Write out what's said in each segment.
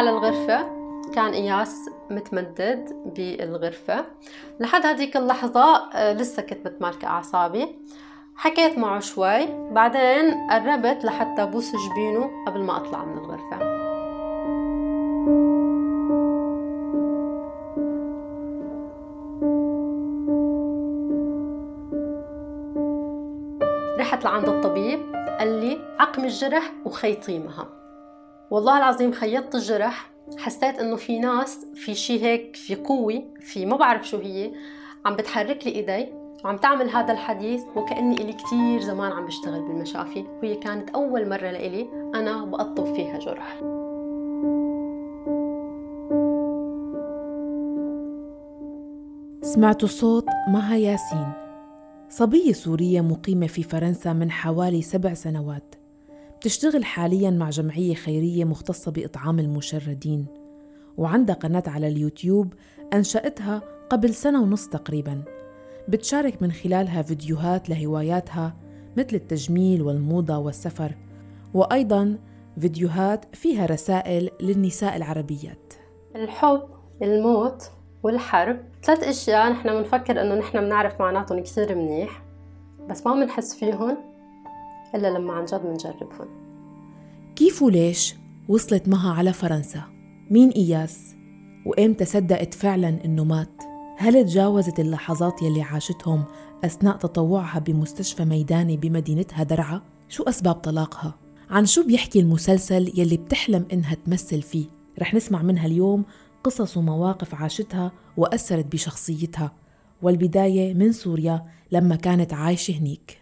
على الغرفة. كان إياس متمدد بالغرفة. لحد هذيك اللحظة آه، لسه كنت متمالكة أعصابي. حكيت معه شوي. بعدين قربت لحتى بوس جبينه قبل ما أطلع من الغرفة. رحت لعند الطبيب. قال لي عقم الجرح وخيطيمها والله العظيم خيطت الجرح حسيت إنه في ناس في شيء هيك في قوة في ما بعرف شو هي عم بتحرك لي إيدي وعم تعمل هذا الحديث وكأني إلي كتير زمان عم بشتغل بالمشافي. وهي كانت أول مرة لإلي أنا بقطب فيها جرح. سمعت صوت مها ياسين صبية سورية مقيمة في فرنسا من حوالي سبع سنوات. بتشتغل حاليا مع جمعية خيرية مختصة بإطعام المشردين وعندها قناة على اليوتيوب أنشأتها قبل سنة ونص تقريبا. بتشارك من خلالها فيديوهات لهواياتها مثل التجميل والموضة والسفر وأيضا فيديوهات فيها رسائل للنساء العربيات. الحب الموت والحرب ثلاث أشياء نحن بنفكر إنه نحن بنعرف معناتهم كثير منيح بس ما بنحس فيهم. الا لما عن جد بنجربهم كيف وليش وصلت مها على فرنسا؟ مين إياس؟ وإمتى صدقت فعلا إنه مات؟ هل تجاوزت اللحظات يلي عاشتهم أثناء تطوعها بمستشفى ميداني بمدينتها درعا؟ شو أسباب طلاقها؟ عن شو بيحكي المسلسل يلي بتحلم إنها تمثل فيه؟ رح نسمع منها اليوم قصص ومواقف عاشتها وأثرت بشخصيتها والبداية من سوريا لما كانت عايشة هنيك.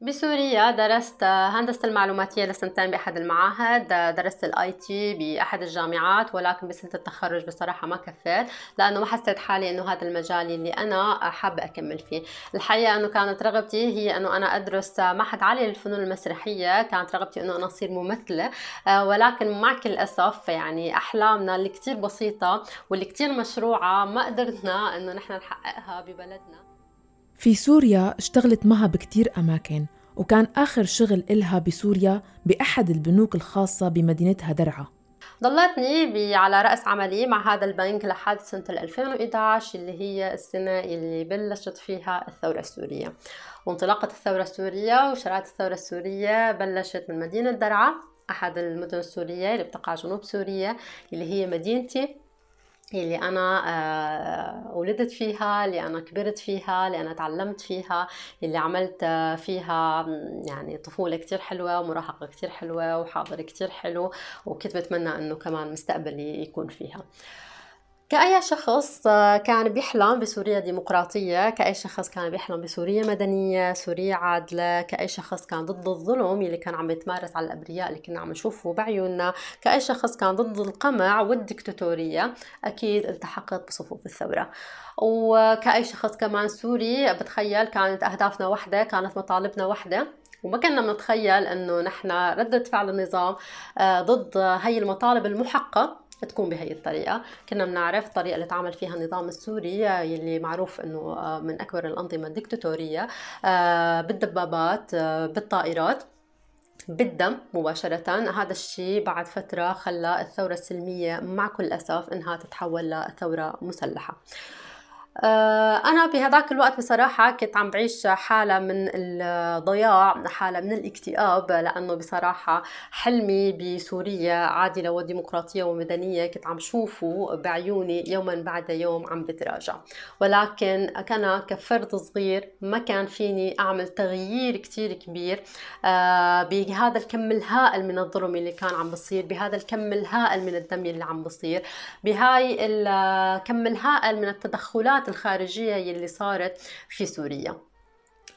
بسوريا درست هندسة المعلوماتية لسنتين بأحد المعاهد درست ال IT بأحد الجامعات ولكن بسنة التخرج بصراحة ما كفيت لأنه ما حسيت حالي أنه هذا المجال اللي أنا حابة أكمل فيه. الحقيقة أنه كانت رغبتي هي أنه أنا أدرس معهد عالي للفنون المسرحية كانت رغبتي أنه أنا أصير ممثلة ولكن مع كل أسف يعني أحلامنا اللي كتير بسيطة واللي كتير مشروعة ما قدرنا أنه نحن نحققها ببلدنا. في سوريا اشتغلت معها بكتير أماكن وكان آخر شغل إلها بسوريا بأحد البنوك الخاصة بمدينتها درعا. ضلتني على رأس عملي مع هذا البنك لحد سنة 2011 اللي هي السنة اللي بلشت فيها الثورة السورية. وانطلاقة الثورة السورية وشرائط الثورة السورية بلشت من مدينة درعا أحد المدن السورية اللي بتقع جنوب سوريا اللي هي مدينتي. اللي أنا آه، ولدت فيها اللي أنا كبرت فيها اللي أنا تعلمت فيها اللي عملت فيها يعني طفولة كتير حلوة ومراهقة كتير حلوة وحاضر كتير حلو وكنت بتمنى أنه كمان مستقبلي يكون فيها. كأي شخص آه، كان بيحلم بسوريا ديمقراطية كأي شخص كان بيحلم بسوريا مدنية سوريا عادلة كأي شخص كان ضد الظلم اللي كان عم يتمارس على الأبرياء اللي كنا عم نشوفه بعيوننا كأي شخص كان ضد القمع والدكتاتورية أكيد التحقت بصفوف الثورة. وكأي شخص كمان سوري بتخيل كانت أهدافنا وحدة كانت مطالبنا وحدة. وما كنا بنتخيل إنه نحن ردة فعل النظام آه، ضد هي المطالب المحقة. تكون بهي الطريقة. كنا بنعرف الطريقة اللي تعمل فيها النظام السوري يلي معروف إنه آه، من أكبر الأنظمة الدكتاتورية آه، بالدبابات آه، بالطائرات بالدم مباشرة. هذا الشيء بعد فترة خلى الثورة السلمية مع كل أسف إنها تتحول لثورة مسلحة. أنا بهذاك الوقت بصراحة كنت عم بعيش حالة من الضياع حالة من الاكتئاب لأنه بصراحة حلمي بسوريا عادلة وديمقراطية ومدنية كنت عم شوفه بعيوني يوما بعد يوم عم بتراجع. ولكن أنا كفرد صغير ما كان فيني أعمل تغيير كتير كبير آه، بهذا الكم الهائل من الظلم اللي كان عم بصير بهذا الكم الهائل من الدم اللي عم بصير بهاي الكم الهائل من التدخلات الخارجية يلي صارت في سوريا.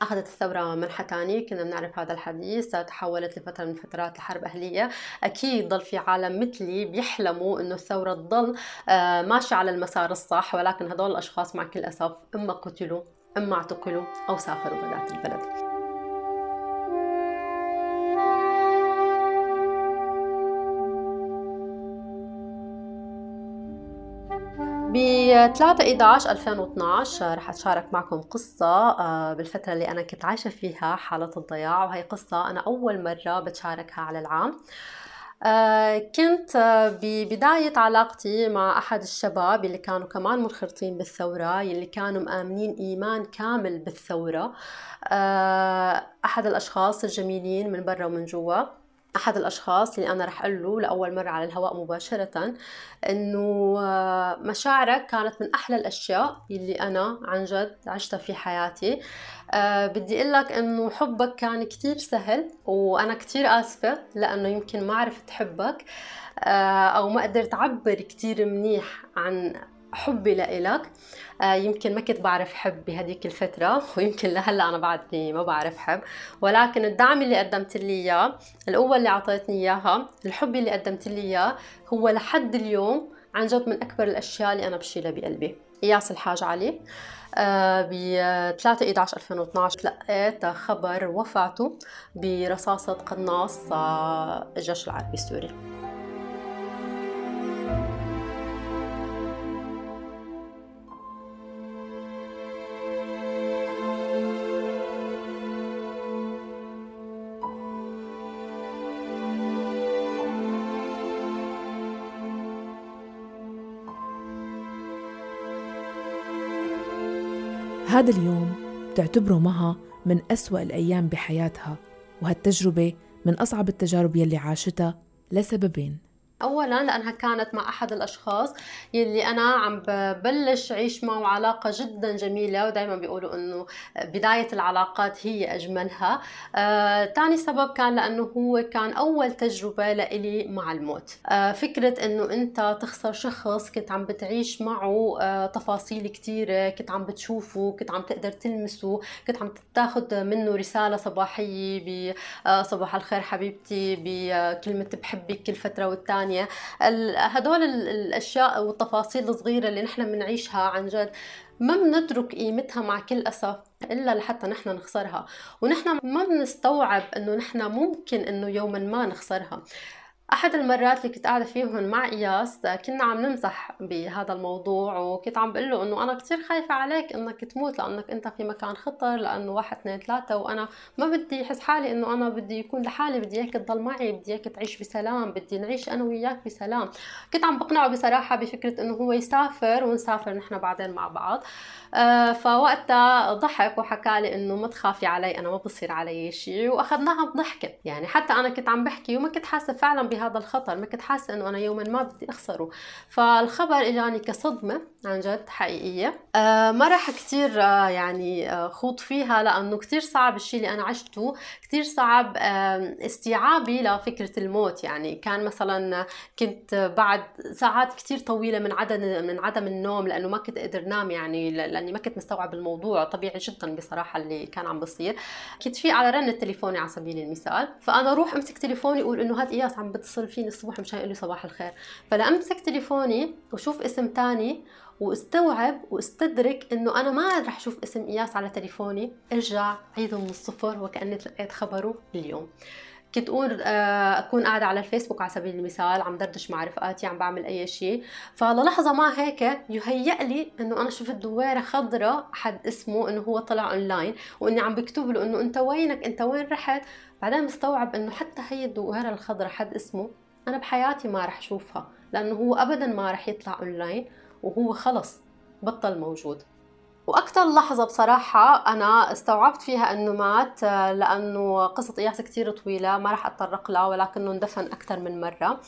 أخذت الثورة منحة تانية كنا بنعرف هذا الحديث تحولت لفترة من فترات الحرب أهلية. أكيد ضل في عالم مثلي بيحلموا إنه الثورة تضل آه، ماشية على المسار الصح ولكن هدول الأشخاص مع كل أسف إما قتلوا إما اعتقلوا أو سافروا برات البلد. ب 3 11 2012 رح أتشارك معكم قصة آه، بالفترة اللي أنا كنت عايشة فيها حالة الضياع وهي قصة أنا أول مرة بتشاركها على العام. آه، كنت ببداية علاقتي مع أحد الشباب اللي كانوا كمان منخرطين بالثورة اللي كانوا مآمنين إيمان كامل بالثورة. أحد الأشخاص الجميلين من برا ومن جوا. أحد الأشخاص اللي أنا رح أقول له لأول مرة على الهواء مباشرة إنه آه، مشاعرك كانت من أحلى الأشياء اللي أنا عن جد عشتها في حياتي. أه بدي أقول لك إنه حبك كان كتير سهل وأنا كتير آسفة لأنه يمكن ما عرفت حبك. أه أو ما قدرت أعبر كتير منيح عن حبي لإلك. آه يمكن ما كنت بعرف حب بهديك الفترة ويمكن لهلأ أنا بعدني ما بعرف حب. ولكن الدعم اللي قدمت لي إياه القوة اللي أعطيتني إياها الحب اللي قدمت لي إياه هو لحد اليوم عن جد من أكبر الأشياء اللي أنا بشيلها بقلبي. إياس الحاج علي. آه ب 3 11 2012 تلقيت خبر وفاته برصاصة قناص آه الجيش العربي السوري. هذا اليوم بتعتبره مها من أسوأ الأيام بحياتها وهالتجربة من أصعب التجارب يلي عاشتها لسببين. اولا لأنها كانت مع أحد الأشخاص يلي أنا عم ببلش عيش معه علاقة جدا جميلة ودائما بيقولوا إنه بداية العلاقات هي أجملها. ثاني آه، سبب كان لأنه هو كان أول تجربة لإلي مع الموت. آه، فكرة إنه أنت تخسر شخص كنت عم بتعيش معه آه، تفاصيل كثيره كنت عم بتشوفه كنت عم تقدر تلمسه كنت عم تاخذ منه رسالة صباحية بصباح الخير حبيبتي بكلمة بحبك كل فترة والتانية. الثانية. هدول الأشياء والتفاصيل الصغيرة اللي نحن بنعيشها عن جد ما بندرك قيمتها مع كل أسف إلا لحتى نحن نخسرها. ونحن ما بنستوعب إنه نحن ممكن إنه يوما ما نخسرها. أحد المرات اللي كنت قاعدة فيهم مع اياس كنا عم نمزح بهذا الموضوع وكنت عم بقول له إنه أنا كثير خايفة عليك إنك تموت لأنك أنت في مكان خطر لأنه واحد اثنين ثلاثة وأنا ما بدي احس حالي إنه أنا بدي يكون لحالي بدي اياك تضل معي بدي اياك تعيش بسلام بدي نعيش أنا وياك بسلام. كنت عم بقنعه بصراحة بفكرة إنه هو يسافر ونسافر نحن بعدين مع بعض. آه فوقتها ضحك وحكى لي إنه ما تخافي علي أنا ما بصير علي شيء وأخذناها بضحكة. يعني حتى أنا كنت عم بحكي وما كنت حاسة فعلا بهذا الخطر ما كنت حاسة إنه أنا يوما ما بدي أخسره. فالخبر اجاني كصدمة عن جد حقيقية. آه ما راح كثير آه يعني آه خوض فيها لأنه كثير صعب الشيء اللي أنا عشته. كثير صعب آه استيعابي لفكرة الموت. يعني كان مثلا كنت بعد ساعات كثير طويلة من عدم من عدم النوم لأنه ما كنت أقدر نام يعني لأني ما كنت مستوعب الموضوع طبيعي جدا بصراحة اللي كان عم بصير. كنت في على رن تليفوني على سبيل المثال. فأنا أروح أمسك تليفوني أقول إنه هات إياس عم بتصل فيني الصبح مشان لي صباح الخير. فلامسك تليفوني وشوف اسم تاني واستوعب واستدرك إنه أنا ما رح أشوف اسم إياس على تليفوني. إرجع عيده من الصفر وكأني تلقيت خبره اليوم. كنت أقول آه، أكون قاعدة على الفيسبوك على سبيل المثال عم دردش مع رفقاتي عم بعمل أي شيء فللحظه ما هيك يهيأ لي إنه أنا شفت دويرة خضراء حد اسمه إنه هو طلع اونلاين وإني عم بكتب له إنه أنت وينك؟ أنت وين رحت؟ بعدين بستوعب إنه حتى هي الدويره الخضراء حد اسمه أنا بحياتي ما رح اشوفها لأنه هو ابدا ما رح يطلع اونلاين وهو خلص بطل موجود. وأكثر لحظة بصراحة أنا استوعبت فيها إنه مات آه، لأنه قصة اياس كثير طويلة ما راح أتطرق لها ولكنه اندفن أكثر من مرة.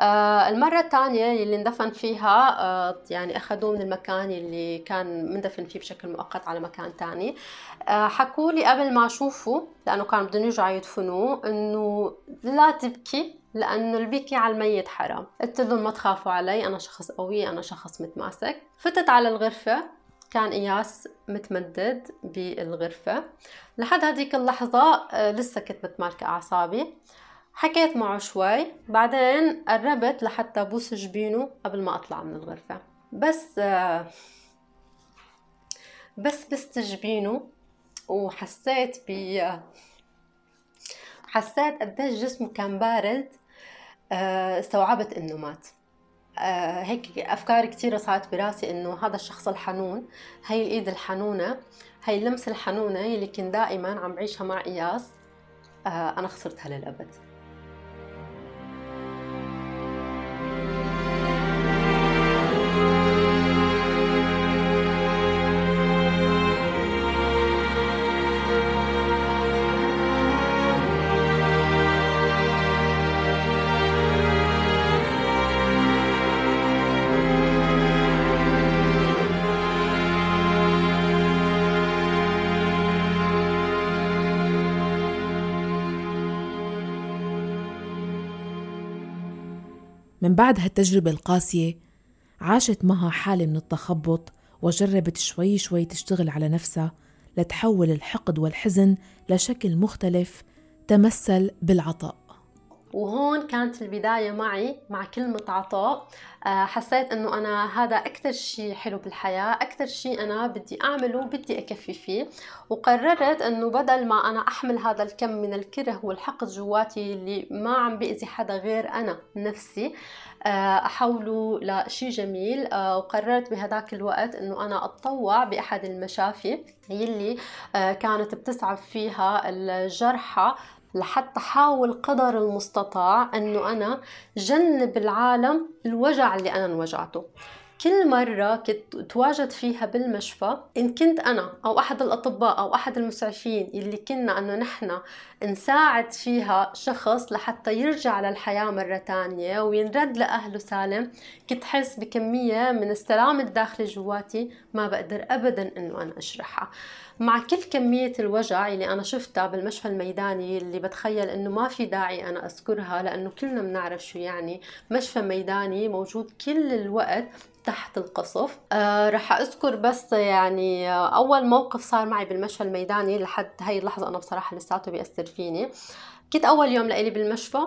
آه، المرة الثانية اللي اندفن فيها آه، يعني اخذوه من المكان اللي كان مندفن فيه بشكل مؤقت على مكان ثاني حكوا لي قبل ما أشوفه لأنه كانوا بدهم يرجعوا يدفنوه إنه لا تبكي لأنه البكي على الميت حرام. قلت لهم ما تخافوا علي أنا شخص قوي أنا شخص متماسك. فتت على الغرفة كان إياس متمدد بالغرفة. لحد هذيك اللحظة آه، لسه كنت متمالكة أعصابي. حكيت معه شوي. بعدين قربت لحتى بوس جبينه قبل ما أطلع من الغرفة. بس آه، بس بست جبينه. وحسيت ب حسيت قديش جسمه كان بارد. آه، استوعبت إنه مات. هيك أفكار كثيره صارت براسي إنه هذا الشخص الحنون هي الإيد الحنونة هي اللمسه الحنونة اللي كنت دائما عم بعيشها مع إياس آه، أنا خسرتها للأبد. بعد هالتجربة القاسية عاشت معها حالة من التخبط وجربت شوي شوي تشتغل على نفسها لتحول الحقد والحزن لشكل مختلف تمثل بالعطاء. وهون كانت البداية معي مع كلمة عطاء آه، حسيت إنه أنا هذا أكثر شيء حلو بالحياة أكثر شيء أنا بدي أعمله وبدي أكفي فيه. وقررت إنه بدل ما أنا أحمل هذا الكم من الكره والحقد جواتي اللي ما عم بيأذي حدا غير أنا نفسي آه، أحوله لشيء جميل. آه، وقررت بهذاك الوقت إنه أنا أتطوع بأحد المشافي يلي كانت بتسعف فيها الجرحى. لحتى حاول قدر المستطاع أنه أنا جنب العالم الوجع اللي أنا انوجعته. كل مرة كنت تواجد فيها بالمشفى إن كنت أنا أو أحد الأطباء أو أحد المسعفين اللي كنا أنه نحن نساعد فيها شخص لحتى يرجع للحياة مرة تانية وينرد لأهله سالم كنت حس بكمية من السلام الداخلي جواتي ما بقدر أبدا أنه أنا أشرحها. مع كل كمية الوجع اللي أنا شفتها بالمشفى الميداني اللي بتخيل إنه ما في داعي أنا أذكرها لأنه كلنا بنعرف شو يعني مشفى ميداني موجود كل الوقت تحت القصف. آه رح أذكر بس يعني آه أول موقف صار معي بالمشفى الميداني لحد هاي اللحظة أنا بصراحة لساته بيأثر فيني. كنت أول يوم لإلي بالمشفى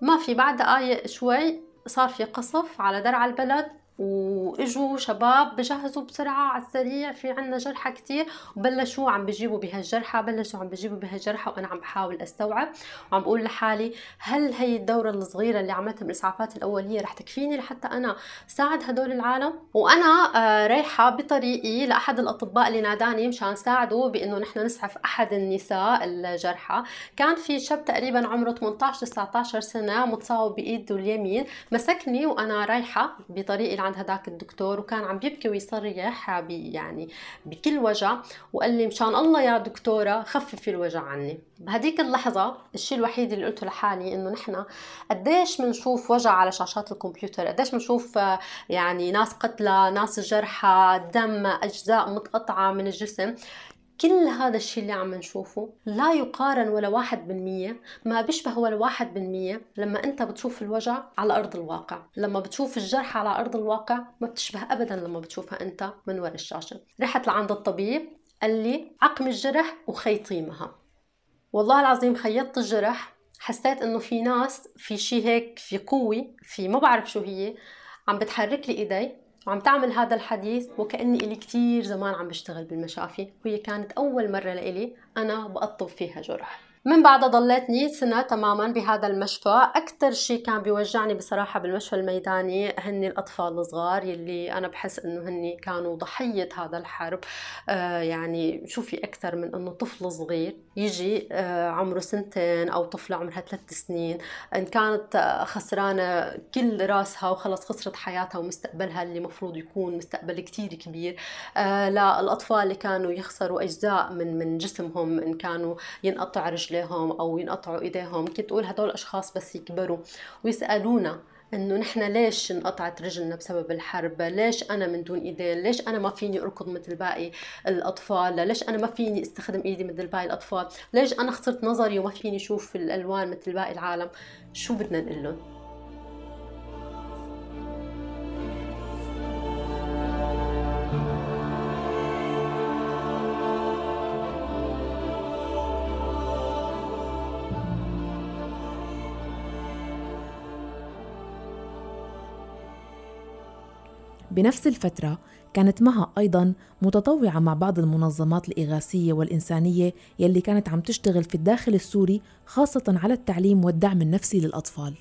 ما في بعد دقايق شوي صار في قصف على درع البلد. وإجوا شباب بجهزوا بسرعة على السريع في عنا جرحى كتير وبلشوا عم بجيبوا بهالجرحى بلشوا عم بجيبوا بهالجرحى وأنا عم بحاول أستوعب وعم بقول لحالي هل هي الدورة الصغيرة اللي عملتها بالاسعافات الأولية رح تكفيني لحتى أنا ساعد هدول العالم؟ وأنا آه، رايحة بطريقي لأحد الأطباء اللي ناداني مشان ساعده بإنه نحن نسعف أحد النساء الجرحى. كان في شاب تقريبا عمره 18 19 سنة متصاوب بإيده اليمين مسكني وأنا رايحة بطريقي عند هداك الدكتور وكان عم يبكي ويصريح بي يعني بكل وجع وقال لي مشان الله يا دكتورة خففي الوجع عني. بهديك اللحظة الشيء الوحيد اللي قلته لحالي إنه نحن قديش بنشوف وجع على شاشات الكمبيوتر قديش بنشوف يعني ناس قتلى ناس جرحى دم أجزاء متقطعة من الجسم. كل هذا الشيء اللي عم نشوفه لا يقارن ولا واحد بالمية. ما بيشبه ولا واحد بالمية لما انت بتشوف الوجع على أرض الواقع. لما بتشوف الجرح على أرض الواقع ما بتشبه ابدا لما بتشوفها انت من وراء الشاشة. رحت لعند الطبيب قال لي عقم الجرح وخيطيمها والله العظيم خيطت الجرح حسيت إنه في ناس في شيء هيك في قوة في ما بعرف شو هي عم بتحرك لي إيدي. وعم تعمل هذا الحديث وكأني إلي كتير زمان عم بشتغل بالمشافي وهي كانت أول مرة لإلي أنا بقطب فيها جرح. من بعدها ضليتني سنة تماما بهذا المشفى. أكثر شيء كان بيوجعني بصراحة بالمشفى الميداني هن الأطفال الصغار يلي أنا بحس إنه هن كانوا ضحية هذا الحرب. آه يعني شوفي أكثر من إنه طفل صغير يجي آه عمره سنتين أو طفلة عمرها ثلاث سنين. إن كانت آه خسرانة كل راسها وخلص خسرت حياتها ومستقبلها اللي مفروض يكون مستقبل كتير كبير. آه للأطفال اللي كانوا يخسروا أجزاء من من جسمهم إن كانوا ينقطع رجلين رجليهم أو ينقطعوا إيديهم. كنت أقول هدول الأشخاص بس يكبروا ويسألونا إنه نحن ليش انقطعت رجلنا بسبب الحرب؟ ليش أنا من دون ايدين ليش أنا ما فيني أركض مثل باقي الأطفال؟ ليش أنا ما فيني أستخدم إيدي مثل باقي الأطفال؟ ليش أنا خسرت نظري وما فيني أشوف الألوان مثل باقي العالم؟ شو بدنا نقول لهم؟ بنفس الفترة كانت معها أيضا متطوعة مع بعض المنظمات الإغاثية والإنسانية يلي كانت عم تشتغل في الداخل السوري خاصة على التعليم والدعم النفسي للأطفال.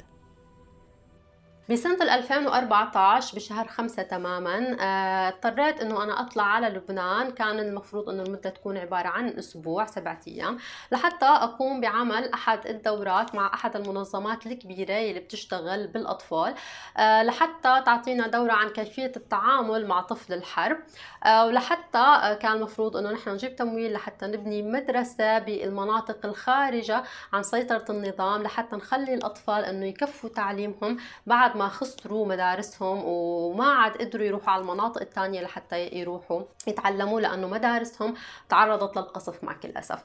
بسنة 2014 بشهر خمسة تماما آه، اضطريت إنه أنا أطلع على لبنان. كان المفروض إنه المدة تكون عبارة عن أسبوع سبعة أيام لحتى أقوم بعمل أحد الدورات مع أحد المنظمات الكبيرة اللي بتشتغل بالأطفال آه، لحتى تعطينا دورة عن كيفية التعامل مع طفل الحرب آه، ولحتى كان المفروض إنه نحن نجيب تمويل لحتى نبني مدرسة بالمناطق الخارجة عن سيطرة النظام لحتى نخلي الأطفال إنه يكفوا تعليمهم بعد ما خسروا مدارسهم وما عاد قدروا يروحوا على المناطق الثانية لحتى يروحوا يتعلموا لأنه مدارسهم تعرضت للقصف مع كل أسف.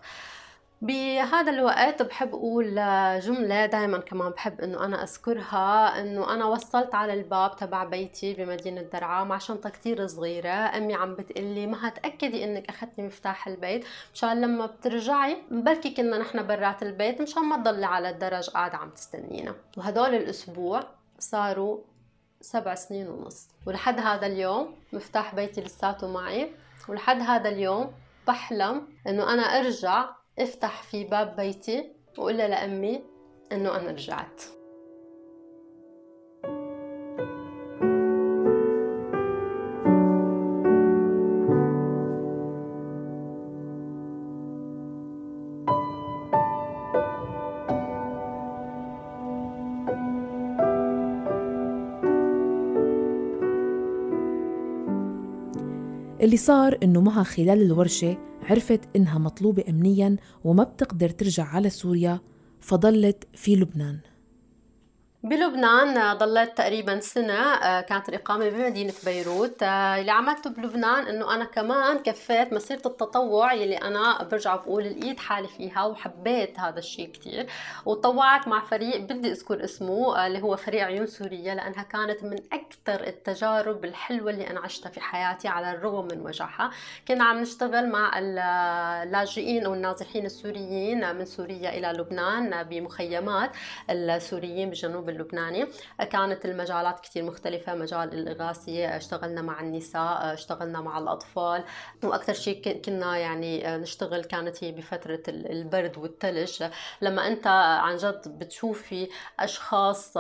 بهذا الوقت بحب أقول جملة دائما كمان بحب إنه أنا أذكرها إنه أنا وصلت على الباب تبع بيتي بمدينة درعا مع شنطة كتير صغيرة. أمي عم بتقلي ما هتأكدي إنك أخذتي مفتاح البيت مشان لما بترجعي بركي كنا نحن برات البيت مشان ما تضلي على الدرج قاعدة عم تستنينا. وهدول الأسبوع صاروا سبع سنين ونص. ولحد هذا اليوم مفتاح بيتي لساته معي. ولحد هذا اليوم بحلم إنه أنا أرجع أفتح في باب بيتي وقول لأمي إنه أنا رجعت. اللي صار إنه معها خلال الورشة عرفت إنها مطلوبة أمنياً وما بتقدر ترجع على سوريا فضلت في لبنان. بلبنان ضليت تقريبا سنة آه، كانت الإقامة بمدينة بيروت. آه، اللي عملته بلبنان إنه أنا كمان كفيت مسيرة التطوع يلي أنا برجع بقول لقيت حالي فيها وحبيت هذا الشيء كتير. وتطوعت مع فريق بدي أذكر اسمه آه، اللي هو فريق عيون سوريا لأنها كانت من أكثر التجارب الحلوة اللي أنا عشتها في حياتي على الرغم من وجعها. كنا عم نشتغل مع اللاجئين أو النازحين السوريين من سوريا إلى لبنان بمخيمات. السوريين بجنوب اللبناني كانت المجالات كتير مختلفة. مجال الإغاثية اشتغلنا مع النساء اشتغلنا مع الأطفال. وأكثر شيء كنا يعني نشتغل كانت هي بفترة البرد والثلج لما أنت عن جد بتشوفي أشخاص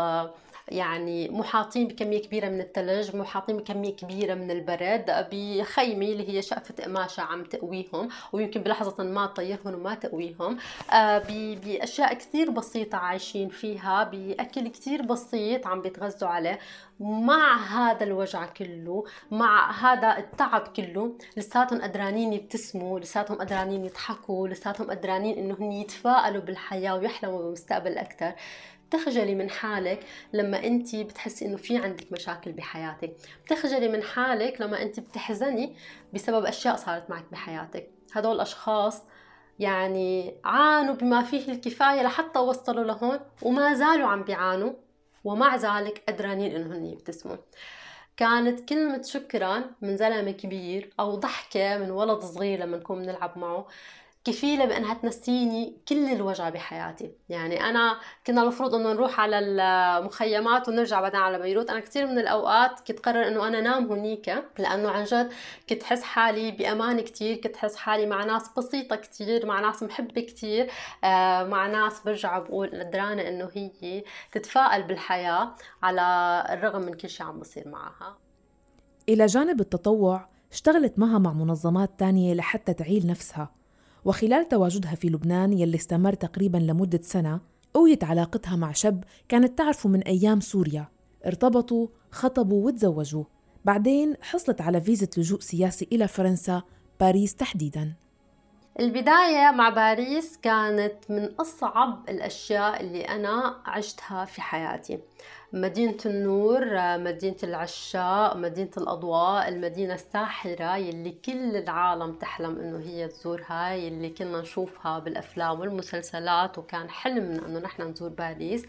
يعني محاطين بكمية كبيرة من الثلج محاطين بكمية كبيرة من البرد بخيمة اللي هي شقفة قماشة عم تقويهم ويمكن بلحظة ما تطيرهم وما تقويهم. آه، بأشياء كثير بسيطة عايشين فيها بأكل كثير بسيط عم بيتغذوا عليه. مع هذا الوجع كله مع هذا التعب كله لساتهم قدرانين يبتسموا لساتهم قدرانين يضحكوا لساتهم قدرانين إنهم يتفائلوا بالحياة ويحلموا بمستقبل أكثر بتخجلي من حالك لما انت بتحسي انه في عندك مشاكل بحياتك. بتخجلي من حالك لما انت بتحزني بسبب أشياء صارت معك بحياتك. هدول الاشخاص يعني عانوا بما فيه الكفاية لحتى وصلوا لهون وما زالوا عم بيعانوا ومع ذلك قدرانين إنهم يبتسموا. كانت كلمة شكرا من زلمة كبير أو ضحكة من ولد صغير لما نكون بنلعب معه. كفيلة بأنها تنسيني كل الوجع بحياتي. يعني أنا كنا المفروض أنه نروح على المخيمات ونرجع بعدين على بيروت. أنا كثير من الأوقات كنت قرر أنه أنا نام هنيك لأنه عن جد كنت حس حالي بأمان كثير كنت حس حالي مع ناس بسيطة كثير مع ناس محبة كثير آه، مع ناس برجع بقول قدرانة أنه هي تتفائل بالحياة على الرغم من كل شيء عم بصير معها. إلى جانب التطوع اشتغلت معها مع منظمات تانية لحتى تعيل نفسها. وخلال تواجدها في لبنان يلي استمر تقريبا لمدة سنة قويت علاقتها مع شاب كانت تعرفه من أيام سوريا. ارتبطوا خطبوا وتزوجوا. بعدين حصلت على فيزة لجوء سياسي إلى فرنسا باريس تحديداً. البداية مع باريس كانت من أصعب الأشياء اللي أنا عشتها في حياتي. مدينة النور مدينة العشاء مدينة الأضواء المدينة الساحرة يلي كل العالم تحلم إنه هي تزورها يلي كنا نشوفها بالأفلام والمسلسلات وكان حلمنا إنه نحن نزور باريس.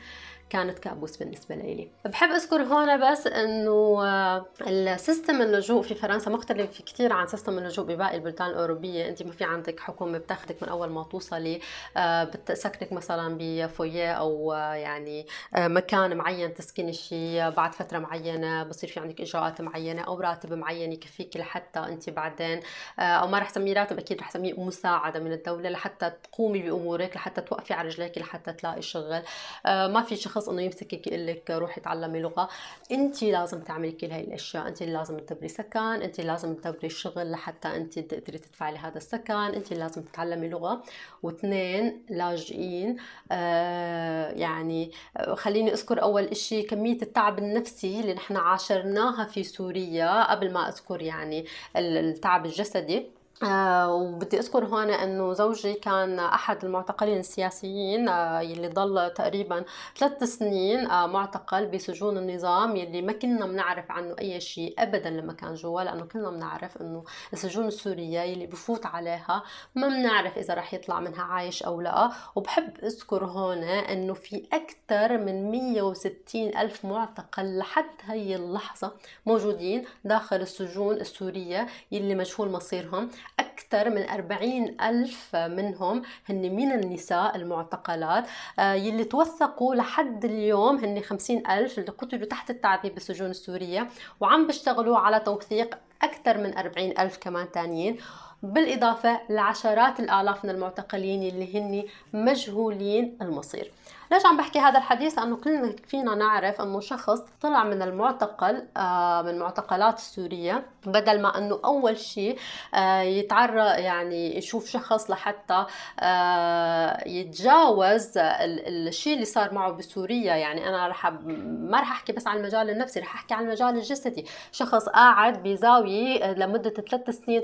كانت كابوس بالنسبة لي. بحب أذكر هون بس أنه آه، السيستم اللجوء في فرنسا مختلف كثير عن سيستم اللجوء بباقي البلدان الأوروبية. أنت ما في عندك حكومة بتاخذك من أول ما توصلي آه، بتسكنك مثلا ب foyer أو آه، يعني مكان معين تسكني شيء بعد فترة معينة بصير في عندك إجراءات معينة أو راتب معين يكفيك لحتى أنت بعدين أو ما رح سميه راتب أكيد رح سميه مساعدة من الدولة لحتى تقومي بأمورك لحتى توقفي على رجليك لحتى تلاقي شغل. ما في شخص شخص إنه يمسكك يقول لك روحي تعلمي لغه انت لازم تعملي كل هاي الأشياء. انت لازم تدبري سكن انت لازم تدبري الشغل لحتى انت تقدري تدفعي لهذا السكن انت لازم تتعلمي لغة. واثنين لاجئين. آه يعني خليني أذكر أول إشي كمية التعب النفسي اللي نحن عاشرناها في سوريا قبل ما أذكر يعني التعب الجسدي. آه وبدي أذكر هون إنه زوجي كان أحد المعتقلين السياسيين آه يلي ضل تقريبا ثلاث سنين آه معتقل بسجون النظام يلي ما كنا بنعرف عنه أي شيء ابدا لما كان جوا لأنه كنا بنعرف إنه السجون السورية يلي بفوت عليها ما بنعرف إذا رح يطلع منها عايش أو لا. وبحب أذكر هون إنه في أكثر من 160 ألف معتقل لحد هي اللحظة موجودين داخل السجون السورية يلي مجهول مصيرهم. أكثر من 40 ألف منهم هن من النساء المعتقلات. آه، يلي توثقوا لحد اليوم هن 50 ألف اللي قتلوا تحت التعذيب بالسجون السورية وعم بيشتغلوا على توثيق أكثر من 40 ألف كمان تانيين. بالإضافة لعشرات الآلاف من المعتقلين اللي هن مجهولين المصير. ليش عم بحكي هذا الحديث؟ لأنه كلنا فينا نعرف إنه شخص طلع من المعتقل آه، من معتقلات سوريا بدل ما إنه أول شيء آه، يتعرى يعني يشوف شخص لحتى آه، يتجاوز الشيء اللي صار معه بسوريا. يعني أنا رح ما رح أحكي بس عن المجال النفسي رح أحكي عن المجال الجسدي. شخص قاعد بزاوية لمدة ثلاث سنين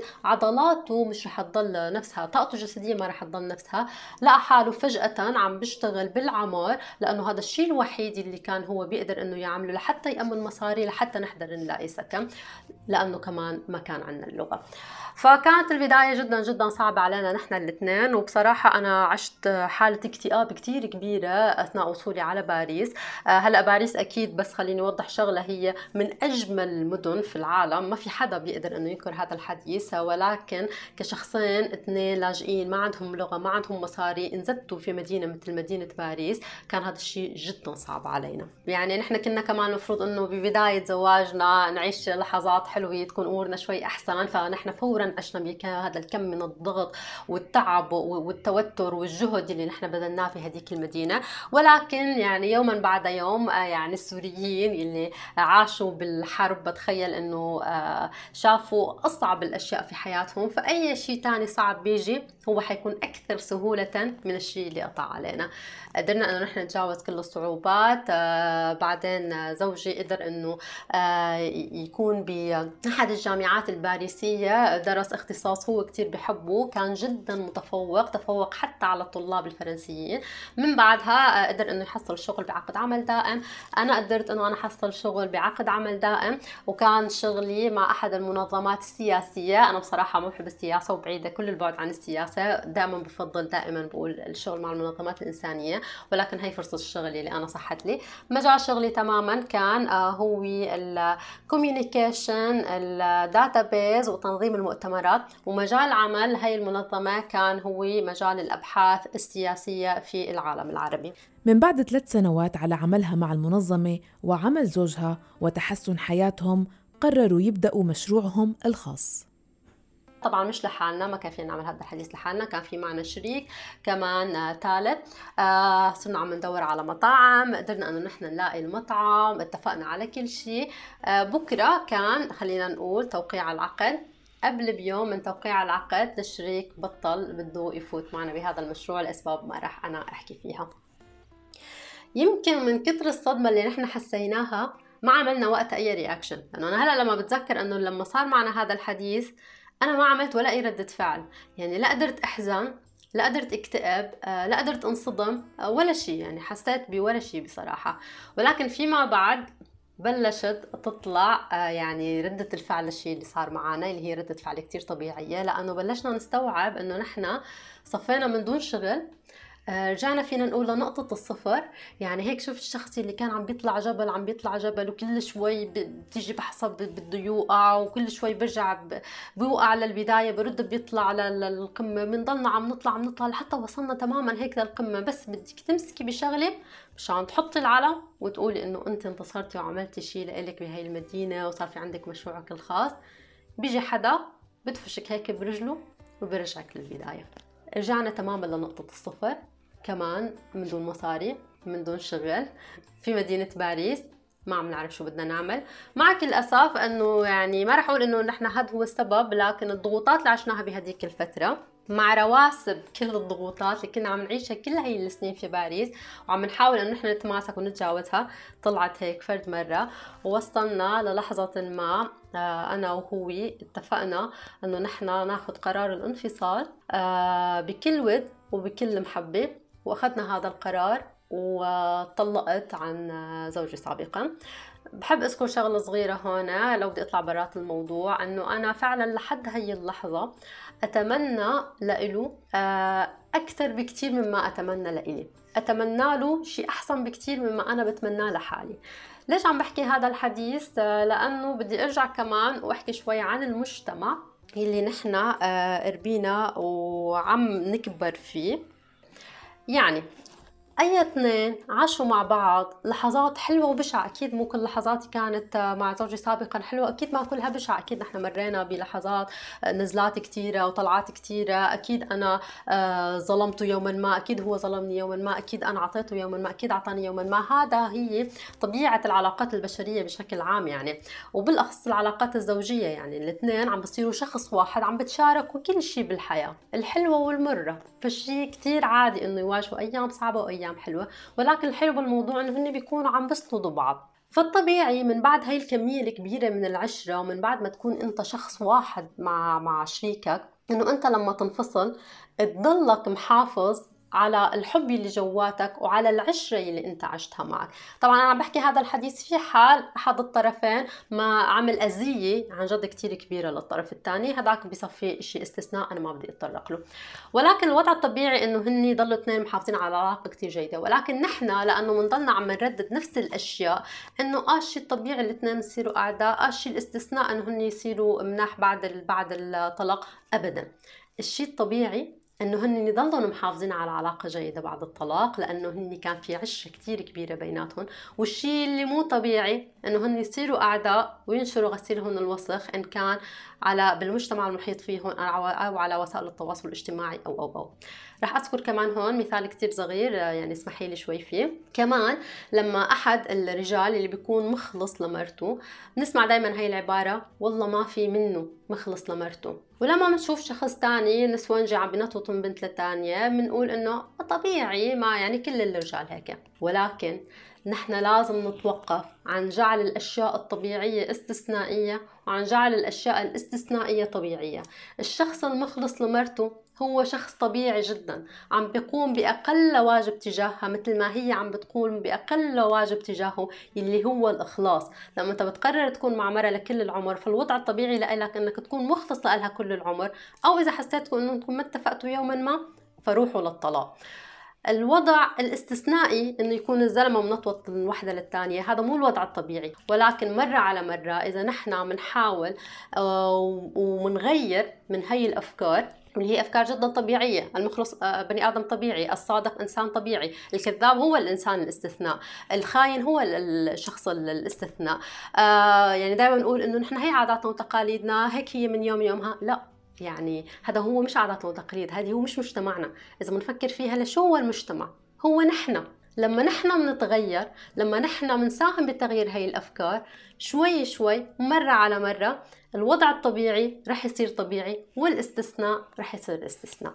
عضلاته مش رح تضل نفسها طاقته الجسدية ما رح تضل نفسها. لقى حاله فجأة عم بيشتغل بالعمار العمار لأنه هذا الشيء الوحيد اللي كان هو بيقدر إنه يعمله لحتى يأمن مصاري لحتى نحضر نلاقي سكن لأنه كمان ما كان عندنا اللغة. فكانت البداية جدا جدا صعبة علينا نحن الاثنين وبصراحة أنا عشت حالة اكتئاب كتير كبيرة أثناء وصولي على باريس. آه، هلأ باريس أكيد بس خليني أوضح شغلة هي من أجمل المدن في العالم. ما في حدا بيقدر أنه ينكر هذا الحديث ولكن كشخصين اثنين لاجئين ما عندهم لغة ما عندهم مصاري انزدتوا في مدينة مثل مدينة باريس. كان هذا الشيء جدا صعب علينا. يعني نحن كنا كمان المفروض أنه ببداية زواجنا نعيش لحظات حلوة تكون أمورنا شوي أحسن فنحن فورا عشنا بهذا الكم من الضغط والتعب والتوتر والجهد اللي نحن بذلناه في هذيك المدينة. ولكن يعني يوما بعد يوم آه، يعني السوريين اللي عاشوا بالحرب بتخيل إنه آه، شافوا أصعب الأشياء في حياتهم. فأي شيء ثاني صعب بيجي هو حيكون أكثر سهولة من الشيء اللي قطع علينا. قدرنا إنه نحن نتجاوز كل الصعوبات آه بعدين زوجي قدر إنه آه يكون باحد الجامعات الباريسية درس اختصاص هو كتير بحبه كان جدا متفوق تفوق حتى على الطلاب الفرنسيين. من بعدها آه قدر إنه يحصل شغل بعقد عمل دائم. أنا قدرت إنه أنا أحصل شغل بعقد عمل دائم وكان شغلي مع أحد المنظمات السياسية. أنا بصراحة ما بحب السياسة وبعيدة كل البعد عن السياسة دائما بفضل دائما بقول الشغل مع المنظمات الإنسانية. ولكن هي فرصة الشغل اللي أنا صحت لي. مجال شغلي تماما كان آه، هو ال communication ال database وتنظيم المؤتمرات. ومجال عمل هي المنظمة كان هو مجال الأبحاث السياسية في العالم العربي. من بعد ثلاث سنوات على عملها مع المنظمة وعمل زوجها وتحسن حياتهم قرروا يبدأوا مشروعهم الخاص. طبعا مش لحالنا ما كان فينا نعمل هذا الحديث لحالنا كان في معنا شريك كمان ثالث آه صرنا عم ندور على مطاعم قدرنا إنه نحن نلاقي المطعم اتفقنا على كل شيء. آه بكرة كان خلينا نقول توقيع العقد. قبل بيوم من توقيع العقد الشريك بطل بده يفوت معنا بهذا المشروع. لاسباب ما راح أنا أحكي فيها. يمكن من كثر الصدمة اللي نحن حسيناها ما عملنا وقتها أي رياكشن لأنه أنا هلأ لما بتذكر إنه لما صار معنا هذا الحديث أنا ما عملت ولا أي ردة فعل. يعني لا قدرت أحزن لا قدرت اكتئب آه، لا قدرت انصدم آه، ولا شيء يعني حسيت بولا شيء بصراحة. ولكن فيما بعد بلشت تطلع آه، يعني ردة الفعل الشيء اللي صار معنا اللي هي ردة فعل كتير طبيعية. لأنه بلشنا نستوعب إنه نحن صفينا من دون شغل. رجعنا فينا نقول لنقطة الصفر. يعني هيك شوف الشخص اللي كان عم بيطلع جبل عم بيطلع جبل وكل شوي بتيجي بحصب بده يوقع وكل شوي برجع بيوقع للبداية برد بيطلع للقمة بنضلنا عم نطلع عم نطلع لحتى وصلنا تماما هيك للقمة. بس بدك تمسكي بشغلة مشان تحطي العلم وتقولي إنه أنت انتصرتي وعملتي شيء لإلك بهي المدينة وصار في عندك مشروعك الخاص. بيجي حدا بدفشك هيك برجله وبرجعك للبداية. رجعنا تماما لنقطة الصفر كمان من دون مصاري من دون شغل في مدينة باريس. ما عم نعرف شو بدنا نعمل. مع كل أسف إنه يعني ما رح أقول إنه نحن هذا هو السبب لكن الضغوطات اللي عشناها بهديك الفترة مع رواسب كل الضغوطات اللي كنا عم نعيشها كل هاي السنين في باريس وعم نحاول إنه نحن نتماسك ونتجاوزها. طلعت هيك فرد مرة ووصلنا للحظة ما آه، أنا وهو اتفقنا إنه نحن ناخذ قرار الانفصال آه، بكل ود وبكل محبة. وأخذنا هذا القرار وطلقت عن زوجي سابقا. بحب أذكر شغلة صغيرة هون لو بدي أطلع برات الموضوع إنه أنا فعلا لحد هي اللحظة أتمنى لإله آه، أكثر بكثير مما أتمنى لإلي. أتمنى له شيء أحسن بكثير مما أنا بتمناه لحالي. ليش عم بحكي هذا الحديث؟ آه، لأنه بدي أرجع كمان وأحكي شوي عن المجتمع اللي نحن آه، ربينا وعم نكبر فيه. يعني أي اثنين عاشوا مع بعض لحظات حلوة وبشعة. أكيد مو كل لحظاتي كانت مع زوجي سابقا حلوة. أكيد ما كلها بشعة. أكيد نحن مرينا بلحظات نزلات كثيره وطلعات كثيره أكيد أنا آه، ظلمته يوما ما. أكيد هو ظلمني يوما ما. أكيد أنا أعطيته يوما ما. أكيد أعطاني يوما ما. هذا هي طبيعة العلاقات البشرية بشكل عام يعني. وبالأخص العلاقات الزوجية يعني. الاثنين عم بصيروا شخص واحد عم بتشاركوا كل شيء بالحياة. الحلوة والمرة. فشي كثير عادي إنه يواجهوا أيام صعبة وأيام أيام حلوة ولكن الحلو بالموضوع إنه هن بيكونوا عم بيسندوا بعض. فالطبيعي من بعد هاي الكمية الكبيرة من العشرة ومن بعد ما تكون أنت شخص واحد مع مع شريكك إنه أنت لما تنفصل تضلك محافظ على الحب اللي جواتك وعلى العشرة اللي انت عشتها معك. طبعا أنا عم بحكي هذا الحديث في حال أحد الطرفين ما عمل أذية عن جد كتير كبيرة للطرف الثاني. هذاك بصفي شيء استثناء أنا ما بدي أتطرق له. ولكن الوضع الطبيعي إنه هن يضلوا اثنين محافظين على علاقة كتير جيدة. ولكن نحن لأنه بنضلنا عم نردد نفس الأشياء إنه آه الشيء الطبيعي الاثنين يصيروا أعداء آه الشيء الاستثناء إنه هن يصيروا مناح بعد بعد الطلاق ابدا. الشيء الطبيعي إنه هن يضلوا محافظين على علاقة جيدة بعد الطلاق لأنه هن كان في عشره كثير كبيرة بيناتهم. والشيء اللي مو طبيعي إنه هن يصيروا أعداء وينشروا غسيلهم الوسخ إن كان على بالمجتمع المحيط فيهم أو على وسائل التواصل الاجتماعي أو أو أو. رح أذكر كمان هون مثال كتير صغير يعني اسمحي لي شوي فيه. كمان لما أحد الرجال اللي بيكون مخلص لمرته بنسمع دائما هاي العبارة والله ما في منه مخلص لمرته. ولما بنشوف شخص تاني نسوانجي عم بنطوط من بنت لتانية بنقول إنه طبيعي ما يعني كل الرجال هيك. ولكن نحن لازم نتوقف عن جعل الأشياء الطبيعية استثنائية وعن جعل الأشياء الاستثنائية طبيعية. الشخص المخلص لمرته هو شخص طبيعي جدا. عم بيقوم بأقل واجب تجاهها مثل ما هي عم بتقوم بأقل واجب تجاهه اللي هو الإخلاص. لما أنت بتقرر تكون مع مرة لكل العمر فالوضع الطبيعي لك أنك تكون مخلص لها كل العمر. أو إذا حسيتوا أنكم ما اتفقتوا يوما ما فروحوا للطلاق. الوضع الاستثنائي إنه يكون الزلمة منطوط من وحده للثانية. هذا مو الوضع الطبيعي ولكن مرة على مرة إذا نحن عم نحاول آه، ومنغير من هي الأفكار اللي هي أفكار جدا طبيعية. المخلص آه، بني آدم طبيعي الصادق إنسان طبيعي الكذاب هو الإنسان الاستثناء الخاين هو الشخص الاستثناء. آه يعني دائما نقول إنه نحن هي عاداتنا وتقاليدنا هيك هي من يوم يومها. لا. يعني هذا هو مش عادات وتقاليد هذه هو مش مجتمعنا. إذا بنفكر فيها لشو هو المجتمع؟ هو نحن. لما نحن بنتغير لما نحن بنساهم بتغيير هاي الأفكار شوي شوي مرة على مرة الوضع الطبيعي رح يصير طبيعي والاستثناء رح يصير استثناء.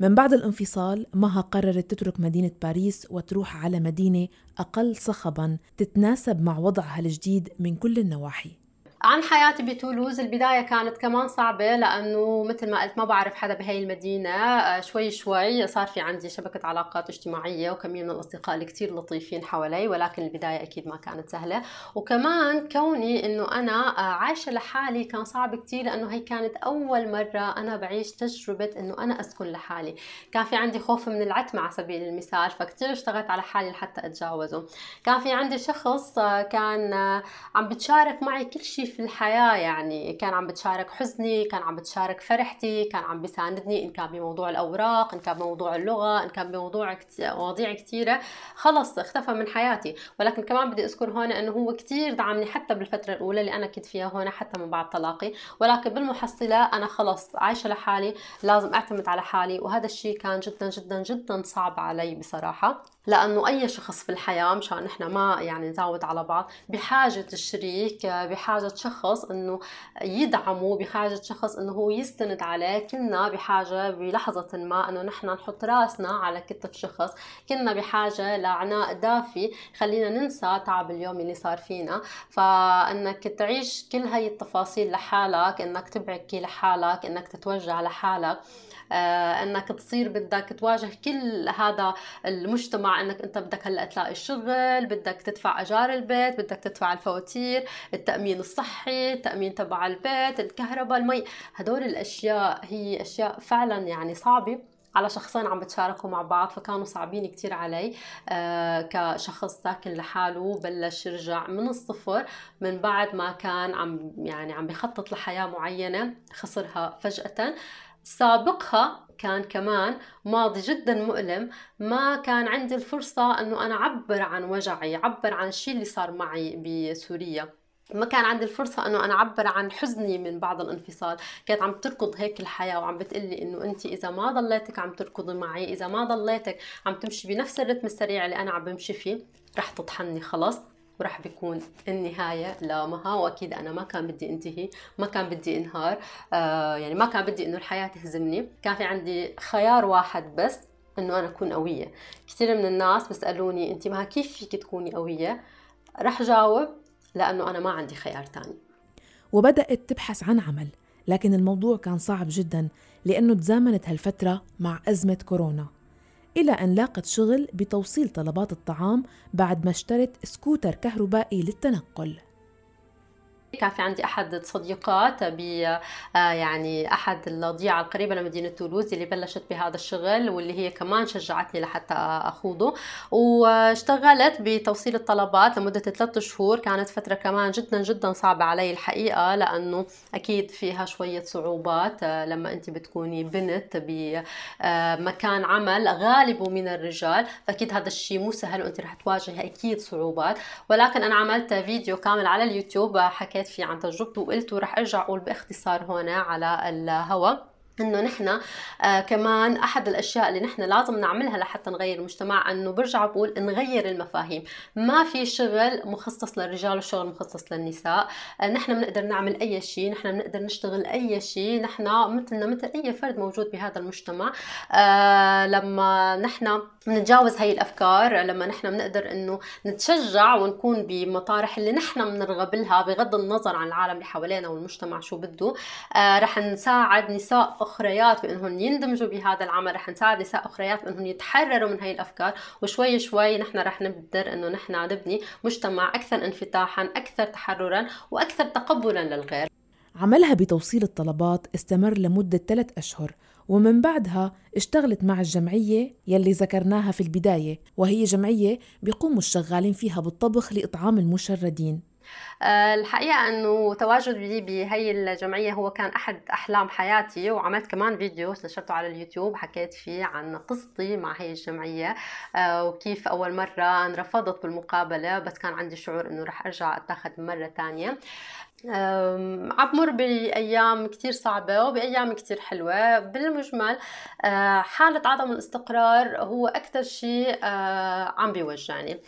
من بعد الانفصال مها قررت تترك مدينة باريس وتروح على مدينة أقل صخبا تتناسب مع وضعها الجديد من كل النواحي. عن حياتي بتولوز البداية كانت كمان صعبة لأنه مثل ما قلت ما بعرف حدا بهي المدينة آه، شوي شوي صار في عندي شبكة علاقات اجتماعية وكمية من الأصدقاء اللي لطيفين حوالي ولكن البداية أكيد ما كانت سهلة. وكمان كوني إنه أنا آه، عايشة لحالي كان صعب كتير لأنه هي كانت أول مرة أنا بعيش تجربة إنه أنا أسكن لحالي. كان في عندي خوف من العتمة على سبيل المثال فكتير اشتغلت على حالي لحتى أتجاوزه. كان في عندي شخص آه، كان عم بتشارك معي كل شيء في الحياة يعني كان عم بتشارك حزني كان عم بتشارك فرحتي كان عم بيساندني إن كان بموضوع الأوراق إن كان بموضوع اللغة إن كان بموضوع مواضيع كثيرة خلص اختفى من حياتي. ولكن كمان بدي أذكر هون إنه هو كثير دعمني حتى بالفترة الأولى اللي أنا كنت فيها هون حتى من بعد طلاقي ولكن بالمحصلة أنا خلص عايشة لحالي لازم أعتمد على حالي. وهذا الشيء كان جدا جدا جدا صعب علي بصراحة. لأنه أي شخص في الحياة مشان نحن ما يعني نزود على بعض بحاجة شريك بحاجة شخص إنه يدعمه بحاجة شخص إنه هو يستند عليه. كنا بحاجة بلحظة ما إنه نحن نحط رأسنا على كتف شخص. كنا بحاجة لعناء دافي. خلينا ننسى تعب اليوم اللي صار فينا. فإنك تعيش كل هاي التفاصيل لحالك إنك تبكي لحالك إنك تتوجع لحالك آه، إنك تصير بدك تواجه كل هذا المجتمع إنك أنت بدك هلأ تلاقي شغل بدك تدفع أجار البيت بدك تدفع الفواتير التأمين الصحي التأمين تبع البيت الكهرباء المي. هدول الأشياء هي أشياء فعلا يعني صعبة على شخصين عم بتشاركوا مع بعض فكانوا صعبين كتير علي. آه كشخص ساكن لحاله بلش يرجع من الصفر من بعد ما كان عم يعني عم بخطط لحياة معينة خسرها فجأة. سابقها كان كمان ماضي جدا مؤلم ما كان عندي الفرصة أنه أنا أعبر عن وجعي أعبر عن الشيء اللي صار معي بسوريا. ما كان عندي الفرصة إنه أنا أعبر عن حزني من بعد الانفصال، كانت عم تركض هيك الحياة وعم بتقلي إنه انت إذا ما ضليتك عم تركضي معي، إذا ما ضليتك عم تمشي بنفس الرتم السريع اللي أنا عم بمشي فيه، رح تطحني خلص، وراح بيكون النهاية لمها وأكيد أنا ما كان بدي أنتهي ما كان بدي انهار. آه يعني ما كان بدي إنه الحياة تهزمني. كان في عندي خيار واحد بس إنه أنا أكون قوية. كثير من الناس بيسألوني أنت ما كيف فيك تكوني قوية؟ رح جاوب لأنه أنا ما عندي خيار تاني. وبدأت تبحث عن عمل لكن الموضوع كان صعب جدا لأنه تزامنت هالفترة مع أزمة كورونا. إلى أن لاقت شغل بتوصيل طلبات الطعام بعد ما اشترت سكوتر كهربائي للتنقل. كان في عندي أحد صديقات ب آه، يعني أحد الضيعة القريبة لمدينة تولوز اللي بلشت بهذا الشغل واللي هي كمان شجعتني لحتى أخوضه. واشتغلت بتوصيل الطلبات لمدة ثلاثة شهور. كانت فترة كمان جدا جدا صعبة علي الحقيقة لأنه أكيد فيها شوية صعوبات آه، لما أنت بتكوني بنت بمكان عمل غالبه من الرجال فأكيد هذا الشيء مو سهل وأنت رح تواجهي أكيد صعوبات. ولكن أنا عملت فيديو كامل على اليوتيوب حكيت حكيت فيه عن تجربته وقلته رح أرجع أقول باختصار هون على الهواء إنه نحن آه كمان أحد الأشياء اللي نحن لازم نعملها لحتى نغير المجتمع إنه برجع بقول نغير المفاهيم. ما في شغل مخصص للرجال وشغل مخصص للنساء. آه نحن بنقدر نعمل أي شيء نحن بنقدر نشتغل أي شيء نحن مثلنا مثل أي فرد موجود بهذا المجتمع. آه لما نحن نتجاوز هاي الأفكار لما نحن بنقدر إنه نتشجع ونكون بمطارح اللي نحن بنرغب لها بغض النظر عن العالم اللي حوالينا والمجتمع شو بده آه رح نساعد نساء أخريات بإنهم يندمجوا بهذا العمل رح نساعد نساء أخريات بإنهم يتحرروا من هاي الأفكار. وشوي شوي نحن رح نقدر إنه نحن نبني مجتمع أكثر انفتاحا أكثر تحررا وأكثر تقبلا للغير. عملها بتوصيل الطلبات استمر لمدة ثلاث أشهر ومن بعدها اشتغلت مع الجمعية يلي ذكرناها في البداية وهي جمعية بيقوموا الشغالين فيها بالطبخ لإطعام المشردين. الحقيقة أنه تواجدي بهي الجمعية هو كان أحد أحلام حياتي وعملت كمان فيديو نشرته على اليوتيوب حكيت فيه عن قصتي مع هي الجمعية آه، وكيف أول مرة انرفضت بالمقابلة بس كان عندي شعور أنه رح أرجع أتاخذ مرة تانية. عم بأيام كتير صعبة وبأيام كتير حلوة. بالمجمل آه، حالة عدم الاستقرار هو أكتر شيء عم بيوجعني.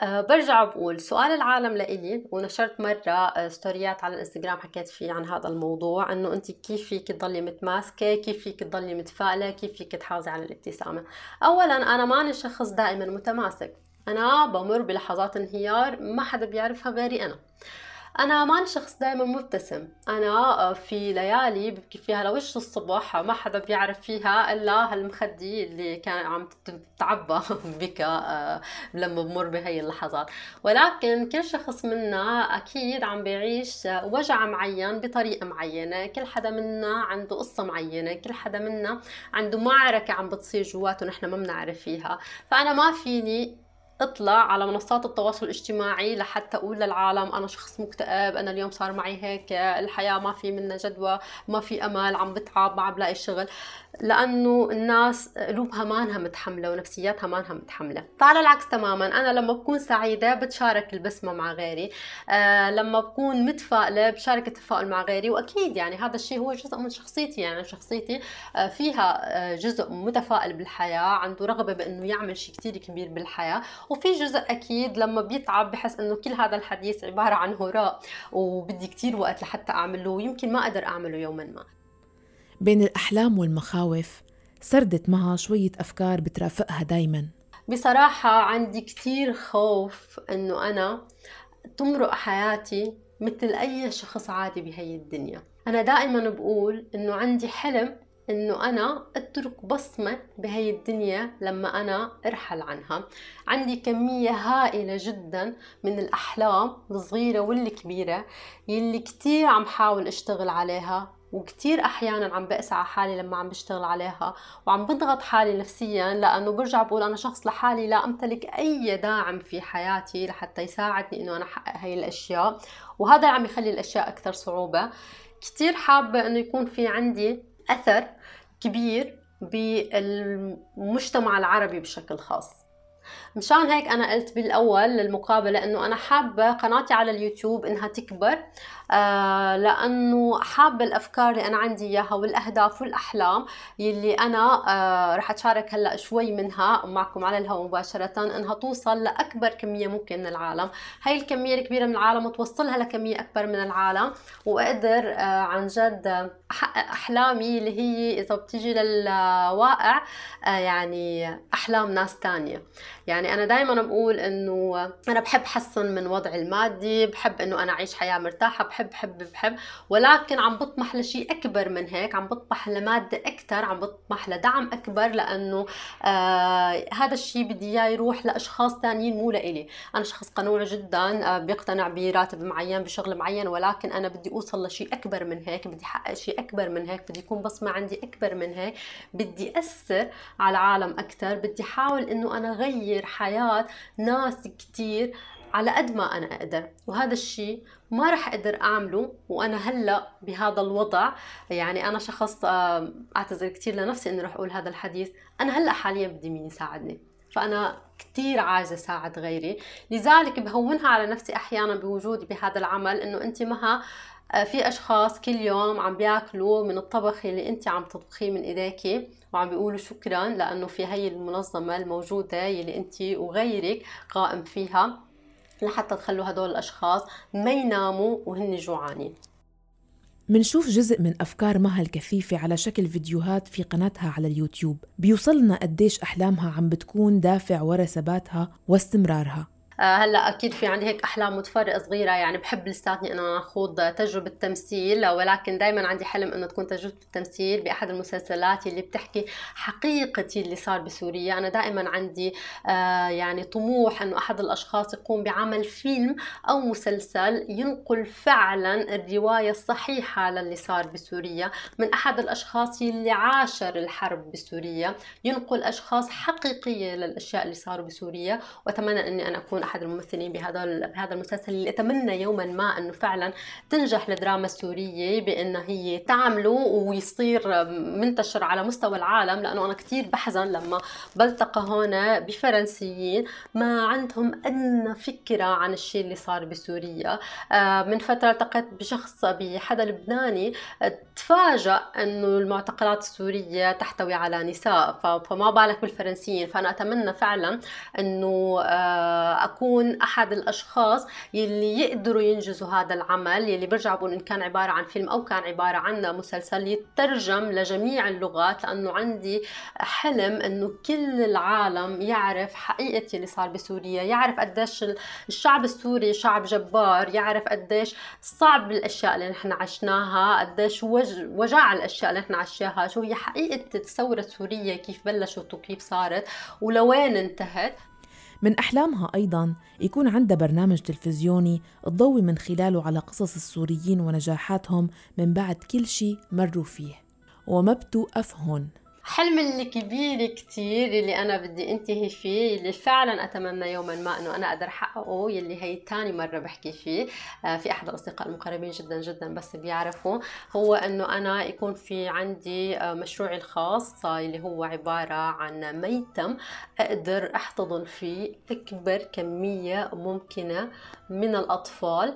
أه برجع بقول سؤال العالم لإلي ونشرت مرة آه، ستوريات على الإنستغرام حكيت فيه عن هذا الموضوع إنه انت كيف فيك تضلي متماسكة كيف فيك تضلي متفائلة كيف فيك تحافظي على الابتسامة. اولا أنا ماني شخص دائما متماسك. أنا بمر بلحظات انهيار ما حدا بيعرفها غيري أنا. أنا ماني شخص دائما مبتسم. أنا آه، في ليالي ببكي فيها لوش الصبح ما حدا بيعرف فيها إلا هالمخدي اللي كان عم تتعبى بك آه، لما بمر بهي اللحظات. ولكن كل شخص منا أكيد عم بيعيش وجع معين بطريقة معينة. كل حدا منا عنده قصة معينة. كل حدا منا عنده معركة عم بتصير جواته نحن ما بنعرف فيها. فأنا ما فيني اطلع على منصات التواصل الاجتماعي لحتى أقول للعالم أنا شخص مكتئب أنا اليوم صار معي هيك الحياة ما في منها جدوى ما في أمل عم بتعب ما عم بلاقي شغل. لأنه الناس قلوبها مانها متحملة ونفسياتها مانها متحملة. فعلى العكس تماما. أنا لما بكون سعيدة بتشارك البسمة مع غيري. آه لما بكون متفائلة بشارك التفاؤل مع غيري. وأكيد يعني هذا الشيء هو جزء من شخصيتي. يعني شخصيتي آه فيها آه جزء متفائل بالحياة. عنده رغبة بإنه يعمل شيء كثير كبير بالحياة. وفي جزء أكيد لما بيتعب بحس إنه كل هذا الحديث عبارة عن هراء. وبدي كثير وقت لحتى أعمله. ويمكن ما أقدر أعمله يوما ما. بين الأحلام والمخاوف. سردت معها شوية أفكار بترافقها دايما. بصراحة عندي كتير خوف إنه أنا تمرق حياتي مثل أي شخص عادي بهي الدنيا. أنا دائما بقول إنه عندي حلم إنه أنا أترك بصمة بهي الدنيا لما أنا أرحل عنها. عندي كمية هائلة جدا من الأحلام الصغيرة والكبيرة يلي كتير عم حاول أشتغل عليها وكتير أحيانا عم بقسى على حالي لما عم بشتغل عليها وعم بضغط حالي نفسيا لأنه برجع بقول أنا شخص لحالي لا أمتلك أي داعم في حياتي لحتى يساعدني إنه أنا أحقق هاي الأشياء وهذا اللي عم يخلي الأشياء أكثر صعوبة. كتير حابة إنه يكون في عندي أثر كبير بالمجتمع العربي بشكل خاص. مشان هيك أنا قلت بالأول للمقابلة إنه أنا حابة قناتي على اليوتيوب إنها تكبر آه لأنه حابة الأفكار اللي أنا عندي إياها والأهداف والأحلام يلي أنا آه رح أتشارك هلأ شوي منها معكم على الهواء مباشرة إنها توصل لأكبر كمية ممكن من العالم. هاي الكمية الكبيرة من العالم وتوصلها لكمية أكبر من العالم وأقدر آه عن جد أحقق أحلامي اللي هي إذا بتيجي للواقع آه يعني أحلام ناس تانية. يعني أنا دائما بقول إنه أنا بحب حسن من وضعي المادي بحب إنه أنا أعيش حياة مرتاحة بحب بحب بحب. ولكن عم بطمح لشيء أكبر من هيك عم بطمح لمادة أكثر عم بطمح لدعم أكبر لأنه آه هذا الشيء بدي إياه يروح لأشخاص ثانيين مو لإلي. أنا شخص قنوع جدا آه بيقتنع براتب معين بشغل معين ولكن أنا بدي أوصل لشيء أكبر من هيك بدي أحقق شيء أكبر من هيك بدي يكون بصمة عندي أكبر من هيك. بدي أثر على العالم أكثر بدي أحاول إنه أنا غير حياة ناس كثير على قد ما أنا أقدر. وهذا الشيء ما راح أقدر أعمله وأنا هلأ بهذا الوضع. يعني أنا شخص أعتذر كثير لنفسي إني راح أقول هذا الحديث. أنا هلأ حاليا بدي مين يساعدني. فأنا كثير عايزة أساعد غيري. لذلك بهونها على نفسي أحيانا بوجودي بهذا العمل إنه انت مها في أشخاص كل يوم عم بياكلوا من الطبخ اللي أنت عم تطبخيه من ايديكي وعم بيقولوا شكرا لأنه في هي المنظمة الموجودة يلي أنت وغيرك قائم فيها لحتى تخلوا هدول الأشخاص ما يناموا وهن جوعانين. منشوف جزء من أفكار مها الكثيفة على شكل فيديوهات في قناتها على اليوتيوب. بيوصلنا قديش أحلامها عم بتكون دافع ورا ثباتها واستمرارها. آه، هلأ أكيد في عندي هيك أحلام متفرقة صغيرة. يعني بحب لساتني انه أخوض تجربة تمثيل ولكن دائما عندي حلم إنه تكون تجربة التمثيل بأحد المسلسلات اللي بتحكي حقيقتي اللي صار بسوريا. أنا دائما عندي آه، يعني طموح إنه أحد الأشخاص يقوم بعمل فيلم أو مسلسل ينقل فعلا الرواية الصحيحة للي صار بسوريا. من أحد الأشخاص اللي عاشر الحرب بسوريا ينقل أشخاص حقيقية للأشياء اللي صاروا بسوريا. وأتمنى إني أنا أكون أحد الممثلين بهذا بهذا المسلسل اللي أتمنى يوما ما إنه فعلا تنجح الدراما السوريه بانه هي تعمله ويصير منتشر على مستوى العالم لأنه أنا كثير بحزن لما بلتقى هون بفرنسيين ما عندهم ادنى فكرة عن الشيء اللي صار بسوريا. آه، من فترة التقيت بشخص بحدا لبناني تفاجأ إنه المعتقلات السورية تحتوي على نساء فما بالك بالفرنسيين. فأنا أتمنى فعلا إنه آه، اكون أحد الأشخاص يلي يقدروا ينجزوا هذا العمل يلي برجع بقول إن كان عبارة عن فيلم أو كان عبارة عن مسلسل يترجم لجميع اللغات لأنه عندي حلم إنه كل العالم يعرف حقيقة اللي صار بسوريا يعرف قديش الشعب السوري شعب جبار يعرف قديش صعب الأشياء اللي نحن عشناها قديش وجع الأشياء اللي نحن عشناها شو هي حقيقة الثورة السورية كيف بلشت وكيف صارت ولوين انتهت. من أحلامها أيضا يكون عندها برنامج تلفزيوني تضوي من خلاله على قصص السوريين ونجاحاتهم من بعد كل شيء مروا فيه. وما بتوقف هون. حلم الكبير كتير اللي أنا بدي أنتهي فيه اللي فعلا أتمنى يوما ما أنه أنا أقدر أحققه يلي هي تاني مرة بحكي فيه. آه، في أحد الأصدقاء المقربين جدا جدا بس بيعرفوا. هو أنه أنا يكون في عندي آه، مشروعي الخاص اللي هو عبارة عن ميتم أقدر أحتضن فيه أكبر كمية ممكنة من الأطفال.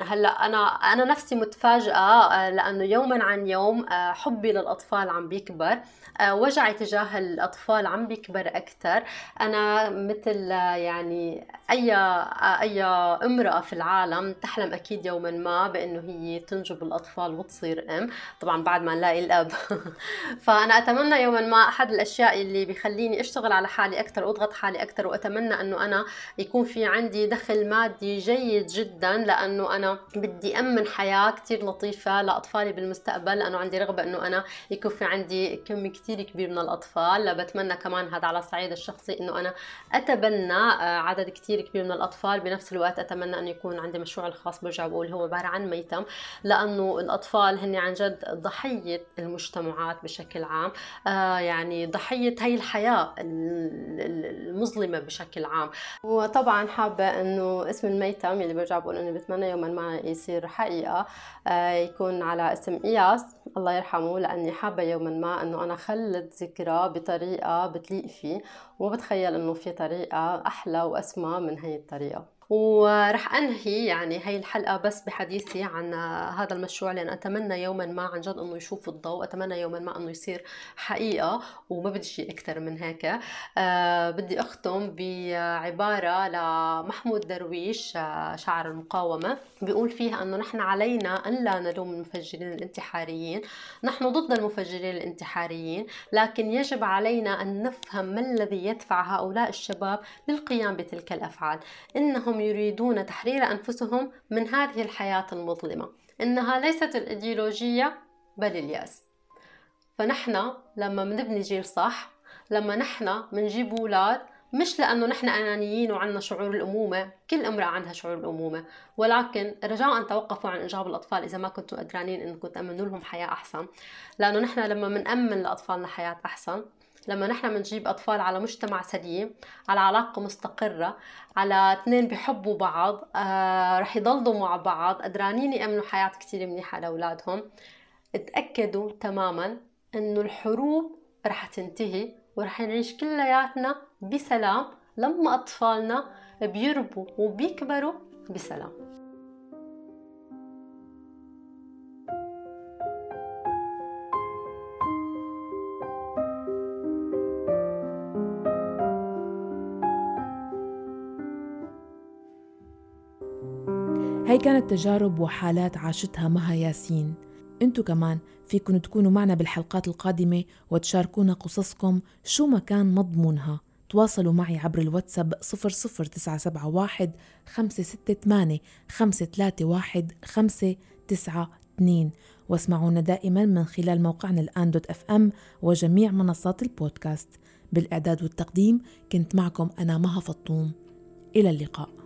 هلأ أنا أنا نفسي متفاجئة آه، لأنه يوما عن يوم حبي للأطفال عم بيكبر. آه، وجعي تجاه الأطفال عم بيكبر أكثر أنا مثل آه، يعني أي آه، أي امرأة في العالم تحلم أكيد يوما ما بأنه هي تنجب الأطفال وتصير أم. طبعا بعد ما نلاقي الأب. فأنا أتمنى يوما ما أحد الأشياء اللي بيخليني أشتغل على حالي أكثر وأضغط حالي أكثر وأتمنى أنه أنا يكون في عندي دخل مادي جيد جدا لأنه أنا بدي أمن حياة كتير لطيفة لأطفالي بالمستقبل لأنه عندي رغبة أنه أنا يكون في عندي كم كتير كبير من الأطفال بتمنى كمان هذا على الصعيد الشخصي أنه أنا أتبنى آه، عدد كتير كبير من الأطفال. بنفس الوقت أتمنى أن يكون عندي مشروع الخاص برجع بقول هو عبارة عن ميتم لأنه الأطفال هن عن جد ضحية المجتمعات بشكل عام آه، يعني ضحية هي الحياة المظلمة بشكل عام. وطبعا حابة أنه اسم الميتم اللي برجع بقول أني بتمنى يوما ما يصير حقيقة آه، يكون على اسم إياس الله يرحمه لأني حابة يوما ما أنه أنا خلد ذكرى بطريقة بتليق فيه وبتخيل أنه في طريقة أحلى وأسمى من هي الطريقة. ورح أنهي يعني هي الحلقة بس بحديثي عن هذا المشروع لأن أتمنى يوما ما عن جد إنه يشوف الضوء أتمنى يوما ما إنه يصير حقيقة وما بدي شيء أكثر من هيك. أه بدي أختم بعبارة لمحمود درويش آه، شاعر المقاومة بيقول فيها إنه نحن علينا أن لا نلوم المفجرين الانتحاريين. نحن ضد المفجرين الانتحاريين لكن يجب علينا أن نفهم ما الذي يدفع هؤلاء الشباب للقيام بتلك الأفعال. إنهم أنهم يريدون تحرير أنفسهم من هذه الحياة المظلمة. إنها ليست الإيديولوجية بل اليأس. فنحن لما بنبني جيل صح لما نحن بنجيب أولاد مش لأنه نحن أنانيين وعندنا شعور الأمومة كل امرأة عندها شعور الأمومة. ولكن رجاء توقفوا عن إنجاب الأطفال إذا ما كنتوا قدرانين إنكم تأمنوا لهم حياة أحسن. لأنه نحن لما بنأمن لأطفالنا حياة أحسن لما نحن بنجيب أطفال على مجتمع سليم على علاقة مستقرة على اثنين بحبوا بعض آه رح يضلوا مع بعض قدرانين يأمنوا حياة كتير منيحة لأولادهم اتأكدوا تماما إنه الحروب رح تنتهي ورح نعيش كلياتنا بسلام لما أطفالنا بيربوا وبيكبروا بسلام. هاي كانت تجارب وحالات عاشتها مها ياسين. انتو كمان فيكن تكونوا معنا بالحلقات القادمة وتشاركونا قصصكم شو ما كان مضمونها. تواصلوا معي عبر الواتساب 00971 568 531 592 واسمعونا دائما من خلال موقعنا الآن dot FM وجميع منصات البودكاست. بالإعداد والتقديم كنت معكم أنا مها فطوم. إلى اللقاء.